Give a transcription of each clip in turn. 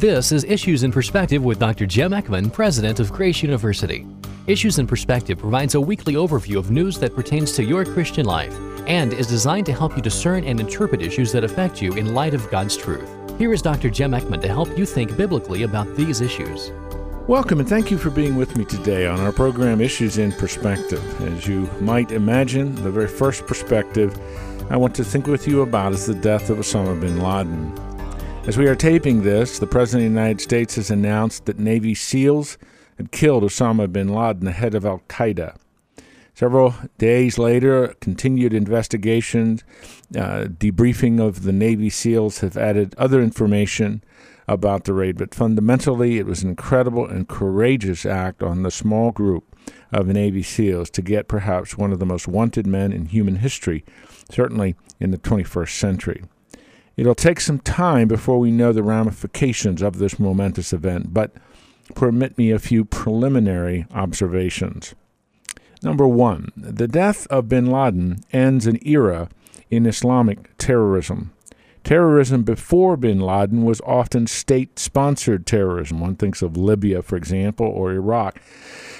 This is Issues in Perspective with Dr. Jim Eckman, President of Grace University. Issues in Perspective provides a weekly overview of news that pertains to your Christian life and is designed to help you discern and interpret issues that affect you in light of God's truth. Here is Dr. Jim Eckman to help you think biblically about these issues. Welcome and thank you for being with me today on our program Issues in Perspective. As you might imagine, the very first perspective I want to think with you about is the death of Osama bin Laden. As we are taping this, the President of the United States has announced that Navy SEALs had killed Osama bin Laden, the head of Al Qaeda. Several days later, continued investigations, uh, debriefing of the Navy SEALs have added other information about the raid. But fundamentally, it was an incredible and courageous act on the small group of Navy SEALs to get perhaps one of the most wanted men in human history, certainly in the 21st century. It'll take some time before we know the ramifications of this momentous event, but permit me a few preliminary observations. Number one, the death of bin Laden ends an era in Islamic terrorism. Terrorism before bin Laden was often state sponsored terrorism. One thinks of Libya, for example, or Iraq.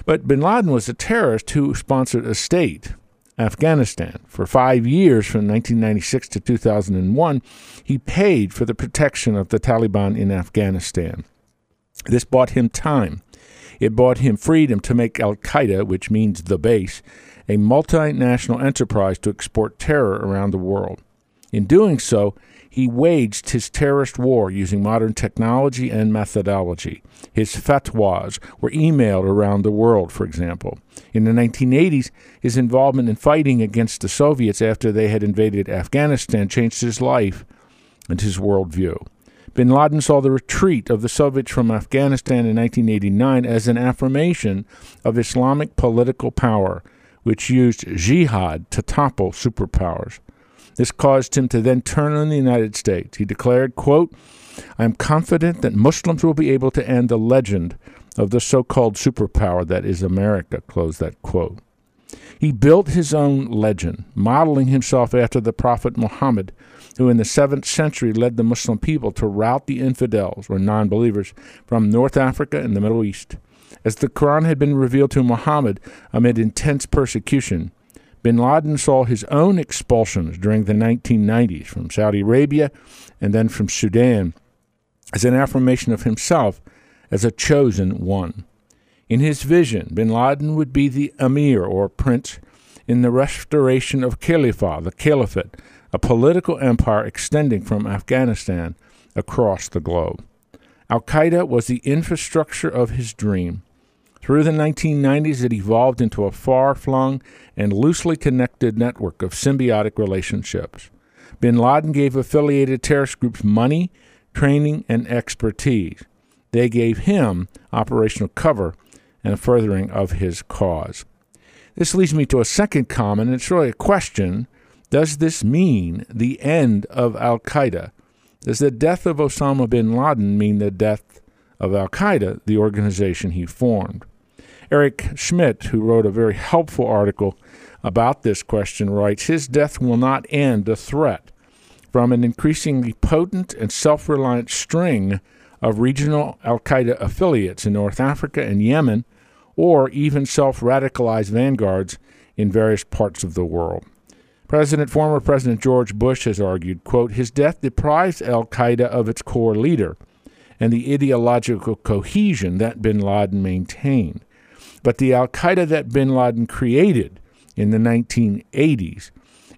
But bin Laden was a terrorist who sponsored a state. Afghanistan. For five years, from 1996 to 2001, he paid for the protection of the Taliban in Afghanistan. This bought him time. It bought him freedom to make Al Qaeda, which means the base, a multinational enterprise to export terror around the world. In doing so, he waged his terrorist war using modern technology and methodology. His fatwas were emailed around the world, for example. In the 1980s, his involvement in fighting against the Soviets after they had invaded Afghanistan changed his life and his worldview. Bin Laden saw the retreat of the Soviets from Afghanistan in 1989 as an affirmation of Islamic political power, which used jihad to topple superpowers. This caused him to then turn on the United States. He declared, quote, I am confident that Muslims will be able to end the legend of the so-called superpower that is America, close that quote. He built his own legend, modeling himself after the Prophet Muhammad, who in the 7th century led the Muslim people to rout the infidels, or non believers, from North Africa and the Middle East. As the Quran had been revealed to Muhammad amid intense persecution, bin Laden saw his own expulsions during the 1990s from Saudi Arabia and then from Sudan as an affirmation of himself as a chosen one. In his vision, bin Laden would be the emir or prince in the restoration of Khalifa, the caliphate, a political empire extending from Afghanistan across the globe. Al Qaeda was the infrastructure of his dream. Through the 1990s, it evolved into a far flung and loosely connected network of symbiotic relationships. Bin Laden gave affiliated terrorist groups money, training, and expertise. They gave him operational cover and furthering of his cause. This leads me to a second comment. It's really a question Does this mean the end of Al Qaeda? Does the death of Osama bin Laden mean the death of Al Qaeda, the organization he formed? Eric Schmitt, who wrote a very helpful article about this question, writes His death will not end the threat from an increasingly potent and self reliant string of regional Al Qaeda affiliates in North Africa and Yemen, or even self radicalized vanguards in various parts of the world. President, former President George Bush has argued, quote, his death deprives Al Qaeda of its core leader and the ideological cohesion that bin Laden maintained. But the Al Qaeda that bin Laden created in the 1980s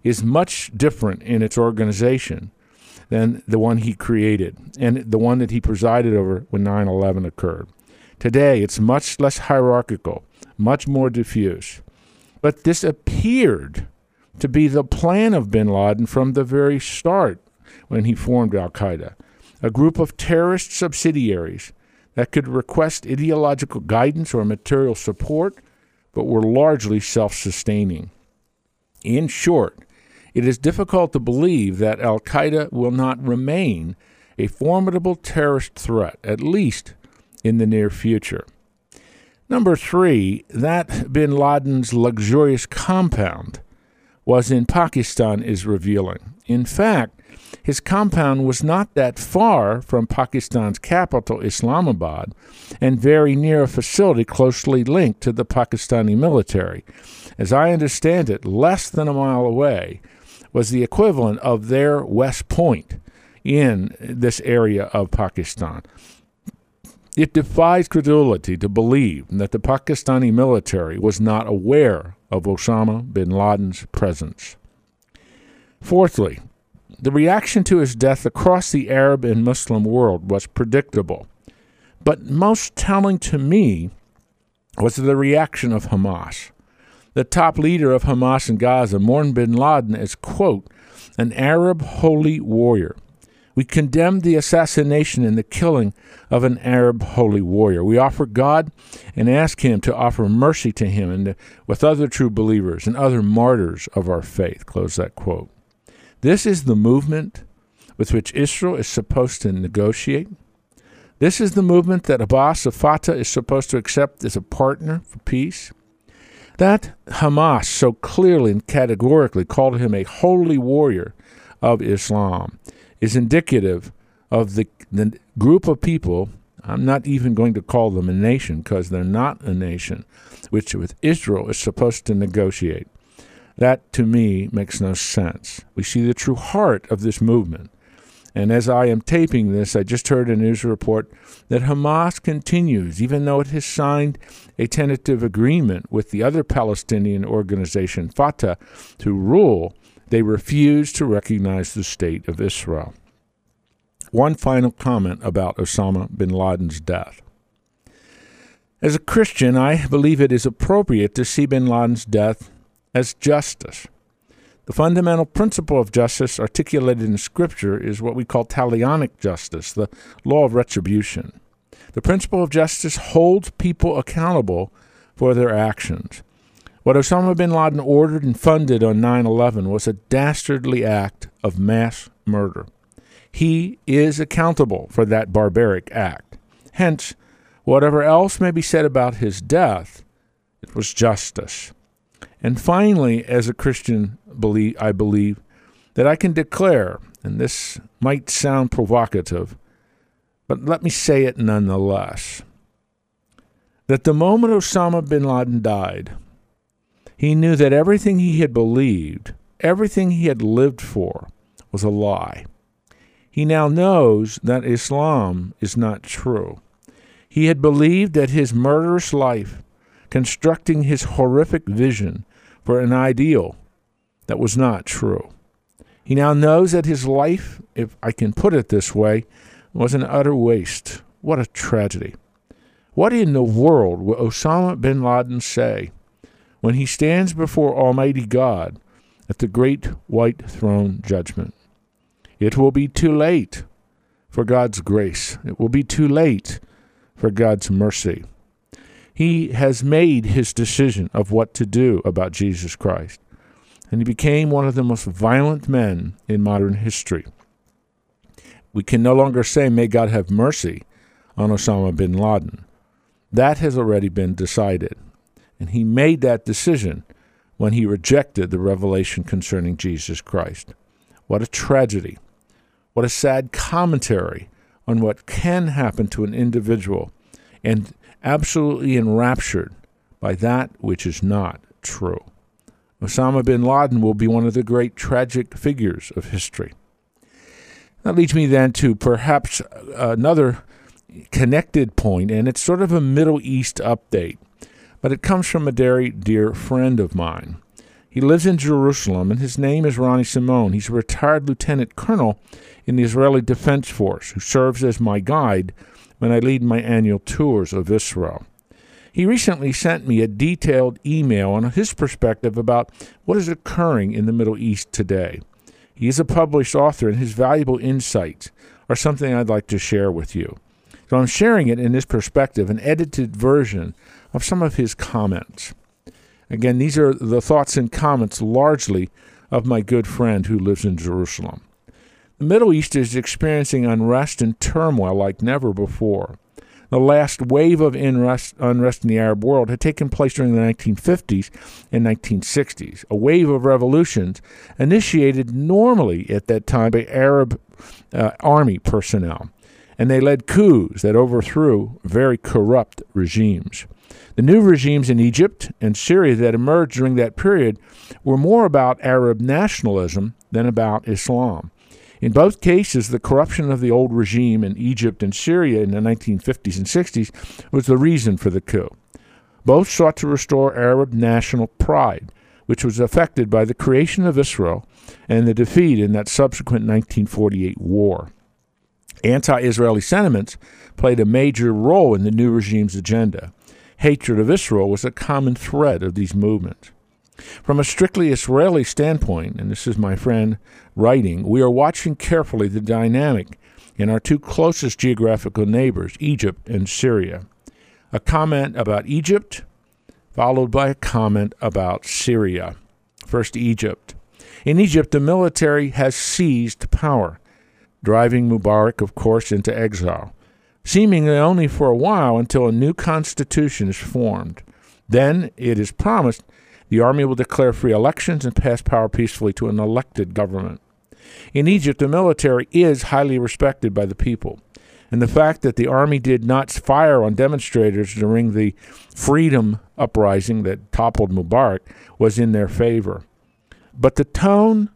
is much different in its organization than the one he created and the one that he presided over when 9 11 occurred. Today, it's much less hierarchical, much more diffuse. But this appeared to be the plan of bin Laden from the very start when he formed Al Qaeda a group of terrorist subsidiaries that could request ideological guidance or material support, but were largely self sustaining. In short, it is difficult to believe that Al Qaeda will not remain a formidable terrorist threat, at least in the near future. Number three, that bin Laden's luxurious compound was in Pakistan is revealing. In fact, his compound was not that far from Pakistan's capital, Islamabad, and very near a facility closely linked to the Pakistani military. As I understand it, less than a mile away was the equivalent of their West Point in this area of Pakistan. It defies credulity to believe that the Pakistani military was not aware of Osama bin Laden's presence. Fourthly, the reaction to his death across the Arab and Muslim world was predictable. But most telling to me was the reaction of Hamas. The top leader of Hamas in Gaza mourned bin Laden as, quote, an Arab holy warrior. We condemn the assassination and the killing of an Arab holy warrior. We offer God and ask Him to offer mercy to him and to, with other true believers and other martyrs of our faith. Close that quote. This is the movement with which Israel is supposed to negotiate. This is the movement that Abbas of Fatah is supposed to accept as a partner for peace. That Hamas so clearly and categorically called him a holy warrior of Islam is indicative of the, the group of people. I'm not even going to call them a nation because they're not a nation, which with Israel is supposed to negotiate. That to me makes no sense. We see the true heart of this movement. And as I am taping this, I just heard a news report that Hamas continues, even though it has signed a tentative agreement with the other Palestinian organization, Fatah, to rule, they refuse to recognize the state of Israel. One final comment about Osama bin Laden's death. As a Christian, I believe it is appropriate to see bin Laden's death as justice. The fundamental principle of justice articulated in Scripture is what we call talionic justice, the law of retribution. The principle of justice holds people accountable for their actions. What Osama bin Laden ordered and funded on 9 11 was a dastardly act of mass murder. He is accountable for that barbaric act. Hence, whatever else may be said about his death, it was justice. And finally, as a Christian, believe, I believe that I can declare, and this might sound provocative, but let me say it nonetheless, that the moment Osama bin Laden died, he knew that everything he had believed, everything he had lived for, was a lie. He now knows that Islam is not true. He had believed that his murderous life, constructing his horrific vision for an ideal that was not true. He now knows that his life, if I can put it this way, was an utter waste. What a tragedy. What in the world will Osama bin Laden say when he stands before Almighty God at the great white throne judgment? It will be too late for God's grace. It will be too late for God's mercy. He has made his decision of what to do about Jesus Christ and he became one of the most violent men in modern history. We can no longer say, May God have mercy on Osama bin Laden. That has already been decided. And he made that decision when he rejected the revelation concerning Jesus Christ. What a tragedy. What a sad commentary on what can happen to an individual and absolutely enraptured by that which is not true. Osama bin Laden will be one of the great tragic figures of history. That leads me then to perhaps another connected point, and it's sort of a Middle East update, but it comes from a very dear friend of mine. He lives in Jerusalem, and his name is Ronnie Simone. He's a retired lieutenant colonel in the Israeli Defense Force who serves as my guide when I lead my annual tours of Israel. He recently sent me a detailed email on his perspective about what is occurring in the Middle East today. He is a published author, and his valuable insights are something I'd like to share with you. So I'm sharing it in this perspective, an edited version of some of his comments. Again, these are the thoughts and comments largely of my good friend who lives in Jerusalem. The Middle East is experiencing unrest and turmoil like never before. The last wave of unrest, unrest in the Arab world had taken place during the 1950s and 1960s, a wave of revolutions initiated normally at that time by Arab uh, army personnel, and they led coups that overthrew very corrupt regimes. The new regimes in Egypt and Syria that emerged during that period were more about Arab nationalism than about Islam. In both cases, the corruption of the old regime in Egypt and Syria in the 1950s and 60s was the reason for the coup. Both sought to restore Arab national pride, which was affected by the creation of Israel and the defeat in that subsequent 1948 war. Anti Israeli sentiments played a major role in the new regime's agenda. Hatred of Israel was a common thread of these movements. From a strictly Israeli standpoint, and this is my friend writing, we are watching carefully the dynamic in our two closest geographical neighbors, Egypt and Syria. A comment about Egypt, followed by a comment about Syria. First, Egypt. In Egypt, the military has seized power, driving Mubarak, of course, into exile, seemingly only for a while until a new constitution is formed. Then it is promised the army will declare free elections and pass power peacefully to an elected government. In Egypt, the military is highly respected by the people. And the fact that the army did not fire on demonstrators during the freedom uprising that toppled Mubarak was in their favor. But the tone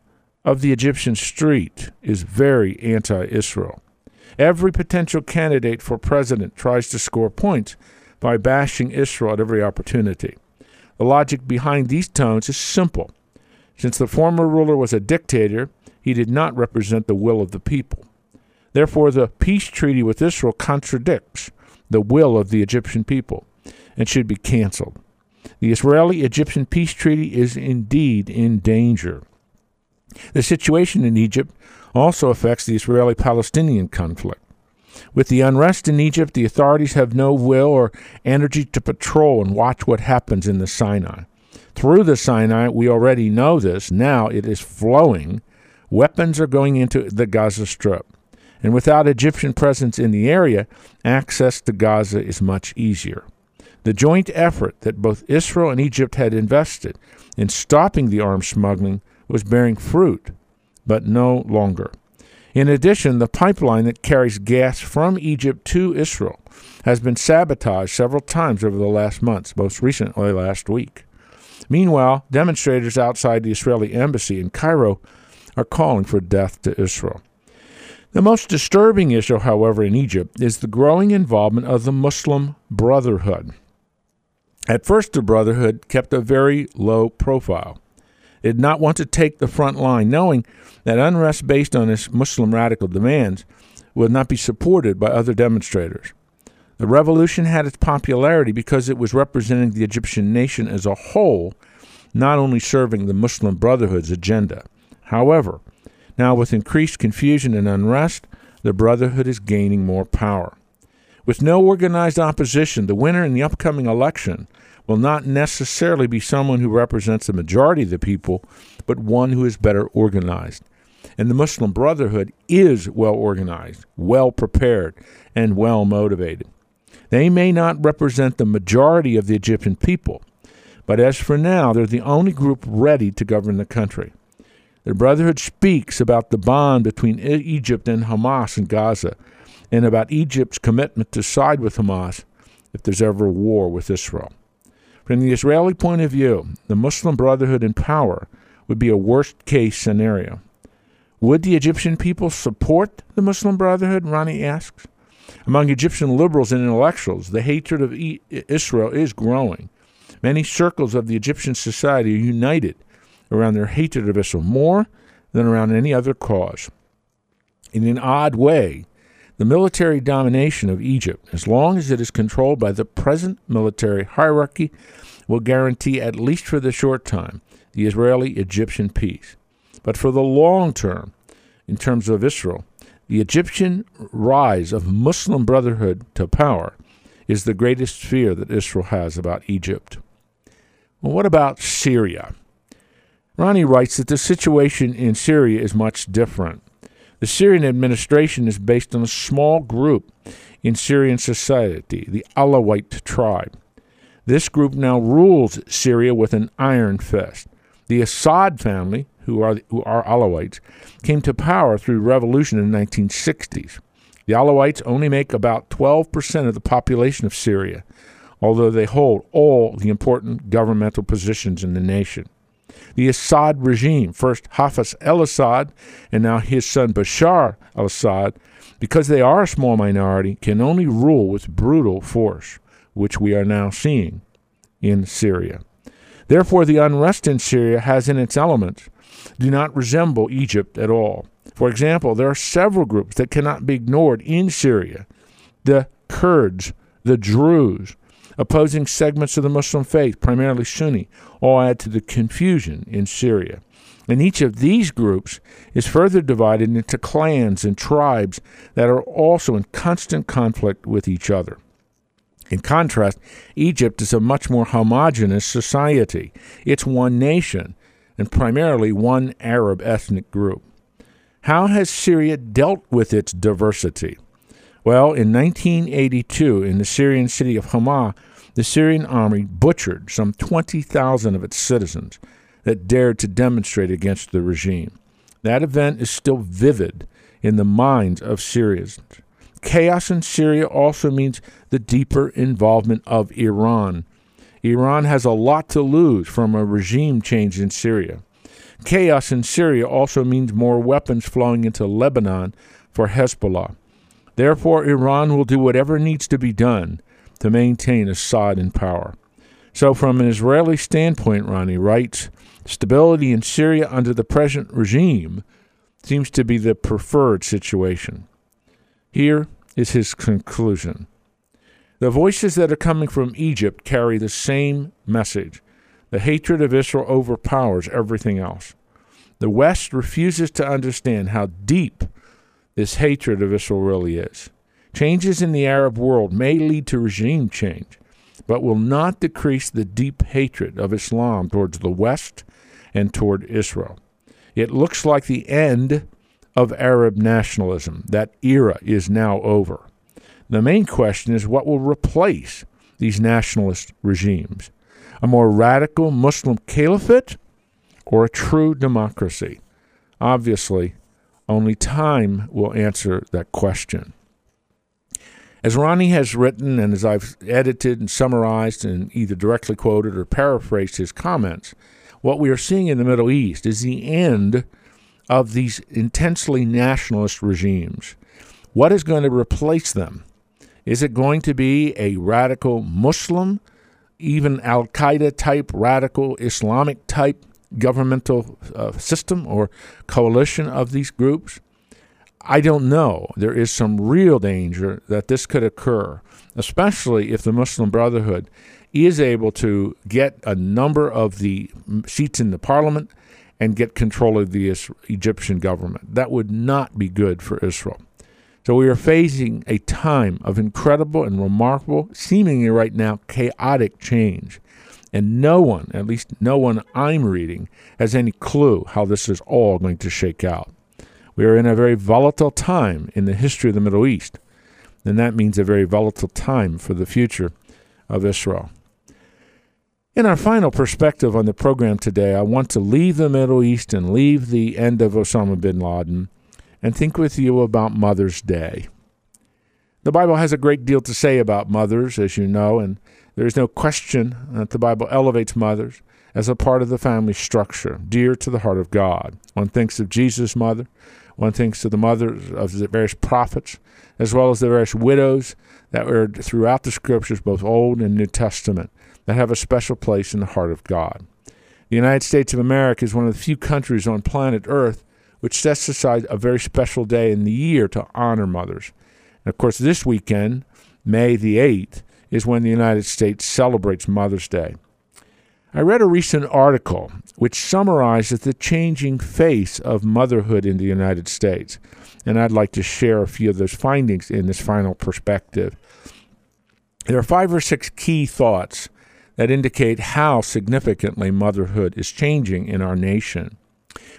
of the Egyptian street is very anti Israel. Every potential candidate for president tries to score points by bashing Israel at every opportunity. The logic behind these tones is simple. Since the former ruler was a dictator, he did not represent the will of the people. Therefore, the peace treaty with Israel contradicts the will of the Egyptian people and should be canceled. The Israeli Egyptian peace treaty is indeed in danger. The situation in Egypt also affects the Israeli Palestinian conflict. With the unrest in Egypt, the authorities have no will or energy to patrol and watch what happens in the Sinai. Through the Sinai, we already know this. Now it is flowing. Weapons are going into the Gaza Strip. And without Egyptian presence in the area, access to Gaza is much easier. The joint effort that both Israel and Egypt had invested in stopping the arms smuggling was bearing fruit, but no longer. In addition, the pipeline that carries gas from Egypt to Israel has been sabotaged several times over the last months, most recently last week. Meanwhile, demonstrators outside the Israeli embassy in Cairo are calling for death to Israel. The most disturbing issue, however, in Egypt is the growing involvement of the Muslim Brotherhood. At first, the Brotherhood kept a very low profile did not want to take the front line, knowing that unrest based on its Muslim radical demands would not be supported by other demonstrators. The revolution had its popularity because it was representing the Egyptian nation as a whole, not only serving the Muslim Brotherhood's agenda. However, now with increased confusion and unrest, the Brotherhood is gaining more power. With no organized opposition, the winner in the upcoming election will not necessarily be someone who represents the majority of the people, but one who is better organized. And the Muslim Brotherhood is well organized, well prepared, and well motivated. They may not represent the majority of the Egyptian people, but as for now, they're the only group ready to govern the country. The Brotherhood speaks about the bond between Egypt and Hamas in Gaza, and about Egypt's commitment to side with Hamas if there's ever a war with Israel. From the Israeli point of view, the Muslim Brotherhood in power would be a worst case scenario. Would the Egyptian people support the Muslim Brotherhood? Ronnie asks. Among Egyptian liberals and intellectuals, the hatred of Israel is growing. Many circles of the Egyptian society are united around their hatred of Israel more than around any other cause. In an odd way, the military domination of Egypt, as long as it is controlled by the present military hierarchy, will guarantee, at least for the short time, the Israeli Egyptian peace. But for the long term, in terms of Israel, the Egyptian rise of Muslim Brotherhood to power is the greatest fear that Israel has about Egypt. Well, what about Syria? Ronnie writes that the situation in Syria is much different. The Syrian administration is based on a small group in Syrian society, the Alawite tribe. This group now rules Syria with an iron fist. The Assad family, who are, who are Alawites, came to power through revolution in the 1960s. The Alawites only make about 12% of the population of Syria, although they hold all the important governmental positions in the nation. The Assad regime, first Hafez al Assad and now his son Bashar al Assad, because they are a small minority, can only rule with brutal force, which we are now seeing in Syria. Therefore, the unrest in Syria has in its elements do not resemble Egypt at all. For example, there are several groups that cannot be ignored in Syria the Kurds, the Druze, opposing segments of the Muslim faith, primarily Sunni, all add to the confusion in Syria. And each of these groups is further divided into clans and tribes that are also in constant conflict with each other. In contrast, Egypt is a much more homogeneous society. It's one nation and primarily one Arab ethnic group. How has Syria dealt with its diversity? Well, in 1982, in the Syrian city of Hama, the Syrian army butchered some 20,000 of its citizens that dared to demonstrate against the regime. That event is still vivid in the minds of Syrians. Chaos in Syria also means the deeper involvement of Iran. Iran has a lot to lose from a regime change in Syria. Chaos in Syria also means more weapons flowing into Lebanon for Hezbollah. Therefore, Iran will do whatever needs to be done to maintain Assad in power. So, from an Israeli standpoint, Ronnie writes, stability in Syria under the present regime seems to be the preferred situation. Here is his conclusion. The voices that are coming from Egypt carry the same message. The hatred of Israel overpowers everything else. The West refuses to understand how deep this hatred of Israel really is. Changes in the Arab world may lead to regime change, but will not decrease the deep hatred of Islam towards the West and toward Israel. It looks like the end of Arab nationalism. That era is now over. The main question is what will replace these nationalist regimes? A more radical Muslim caliphate or a true democracy? Obviously, only time will answer that question. As Ronnie has written and as I've edited and summarized and either directly quoted or paraphrased his comments, what we are seeing in the Middle East is the end of these intensely nationalist regimes. What is going to replace them? Is it going to be a radical Muslim, even Al Qaeda type, radical Islamic type governmental uh, system or coalition of these groups? I don't know. There is some real danger that this could occur, especially if the Muslim Brotherhood is able to get a number of the seats in the parliament and get control of the Egyptian government. That would not be good for Israel. So we are facing a time of incredible and remarkable, seemingly right now chaotic change. And no one, at least no one I'm reading, has any clue how this is all going to shake out. We are in a very volatile time in the history of the Middle East, and that means a very volatile time for the future of Israel. In our final perspective on the program today, I want to leave the Middle East and leave the end of Osama bin Laden and think with you about Mother's Day. The Bible has a great deal to say about mothers, as you know, and there is no question that the Bible elevates mothers as a part of the family structure, dear to the heart of God. One thinks of Jesus' mother, one thinks of the mothers of the various prophets, as well as the various widows that were throughout the scriptures, both Old and New Testament, that have a special place in the heart of God. The United States of America is one of the few countries on planet Earth which sets aside a very special day in the year to honor mothers. And of course, this weekend, May the 8th, is when the United States celebrates Mother's Day. I read a recent article which summarizes the changing face of motherhood in the United States, and I'd like to share a few of those findings in this final perspective. There are five or six key thoughts that indicate how significantly motherhood is changing in our nation.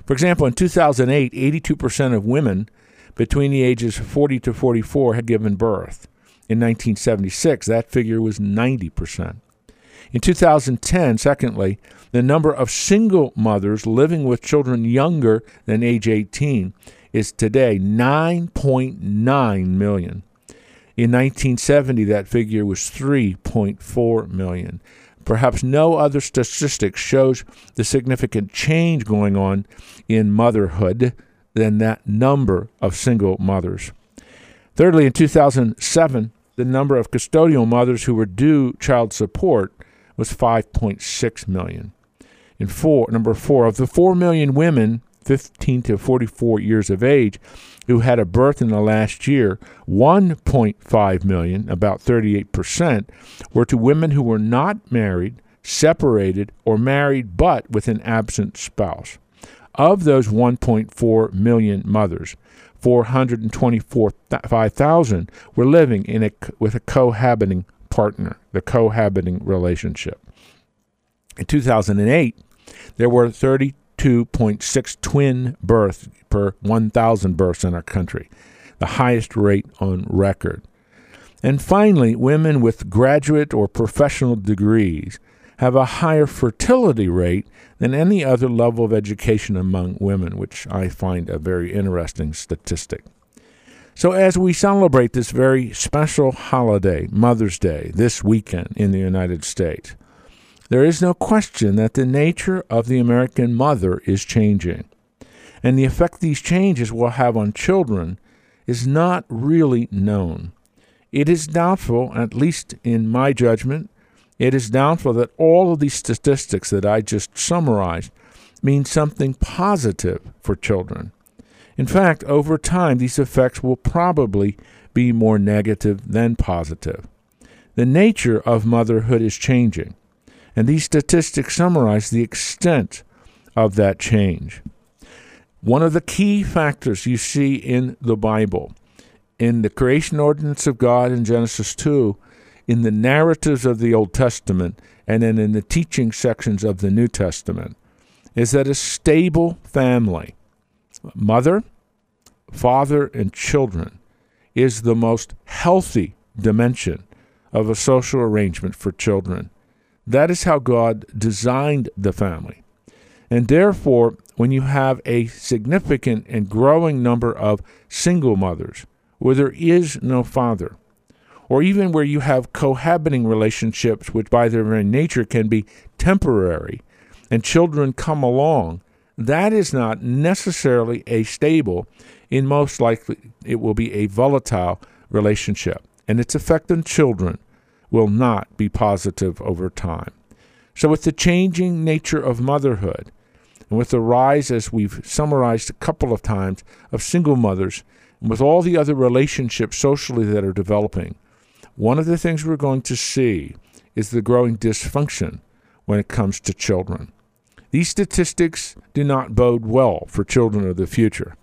For example, in 2008, 82% of women between the ages of 40 to 44 had given birth. In 1976, that figure was 90%. In 2010, secondly, the number of single mothers living with children younger than age 18 is today 9.9 million. In 1970, that figure was 3.4 million. Perhaps no other statistic shows the significant change going on in motherhood than that number of single mothers. Thirdly, in 2007, the number of custodial mothers who were due child support was 5.6 million. In four, number four, of the 4 million women 15 to 44 years of age who had a birth in the last year, 1.5 million, about 38%, were to women who were not married, separated, or married but with an absent spouse. Of those 1.4 million mothers, 425,000 were living in a, with a cohabiting partner, the cohabiting relationship. In 2008, there were 32.6 twin births per 1,000 births in our country, the highest rate on record. And finally, women with graduate or professional degrees have a higher fertility rate than any other level of education among women, which I find a very interesting statistic. So, as we celebrate this very special holiday, Mother's Day, this weekend in the United States, there is no question that the nature of the American mother is changing. And the effect these changes will have on children is not really known. It is doubtful, at least in my judgment, it is doubtful that all of these statistics that I just summarized mean something positive for children. In fact, over time, these effects will probably be more negative than positive. The nature of motherhood is changing, and these statistics summarize the extent of that change. One of the key factors you see in the Bible, in the creation ordinance of God in Genesis 2, in the narratives of the Old Testament and then in the teaching sections of the New Testament is that a stable family, mother, father, and children, is the most healthy dimension of a social arrangement for children. That is how God designed the family. And therefore, when you have a significant and growing number of single mothers where there is no father, or even where you have cohabiting relationships, which by their very nature can be temporary, and children come along, that is not necessarily a stable, in most likely it will be a volatile relationship, and its effect on children will not be positive over time. So, with the changing nature of motherhood, and with the rise, as we've summarized a couple of times, of single mothers, and with all the other relationships socially that are developing, one of the things we're going to see is the growing dysfunction when it comes to children. These statistics do not bode well for children of the future.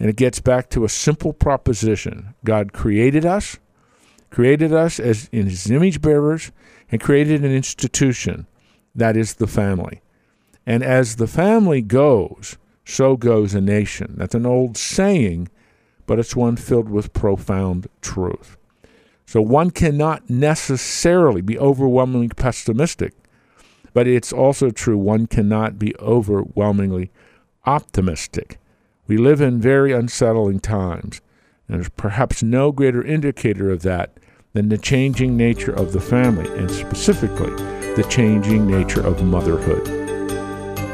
And it gets back to a simple proposition God created us, created us as in his image bearers, and created an institution that is the family. And as the family goes, so goes a nation. That's an old saying, but it's one filled with profound truth. So one cannot necessarily be overwhelmingly pessimistic, but it's also true one cannot be overwhelmingly optimistic. We live in very unsettling times, and there's perhaps no greater indicator of that than the changing nature of the family, and specifically the changing nature of motherhood.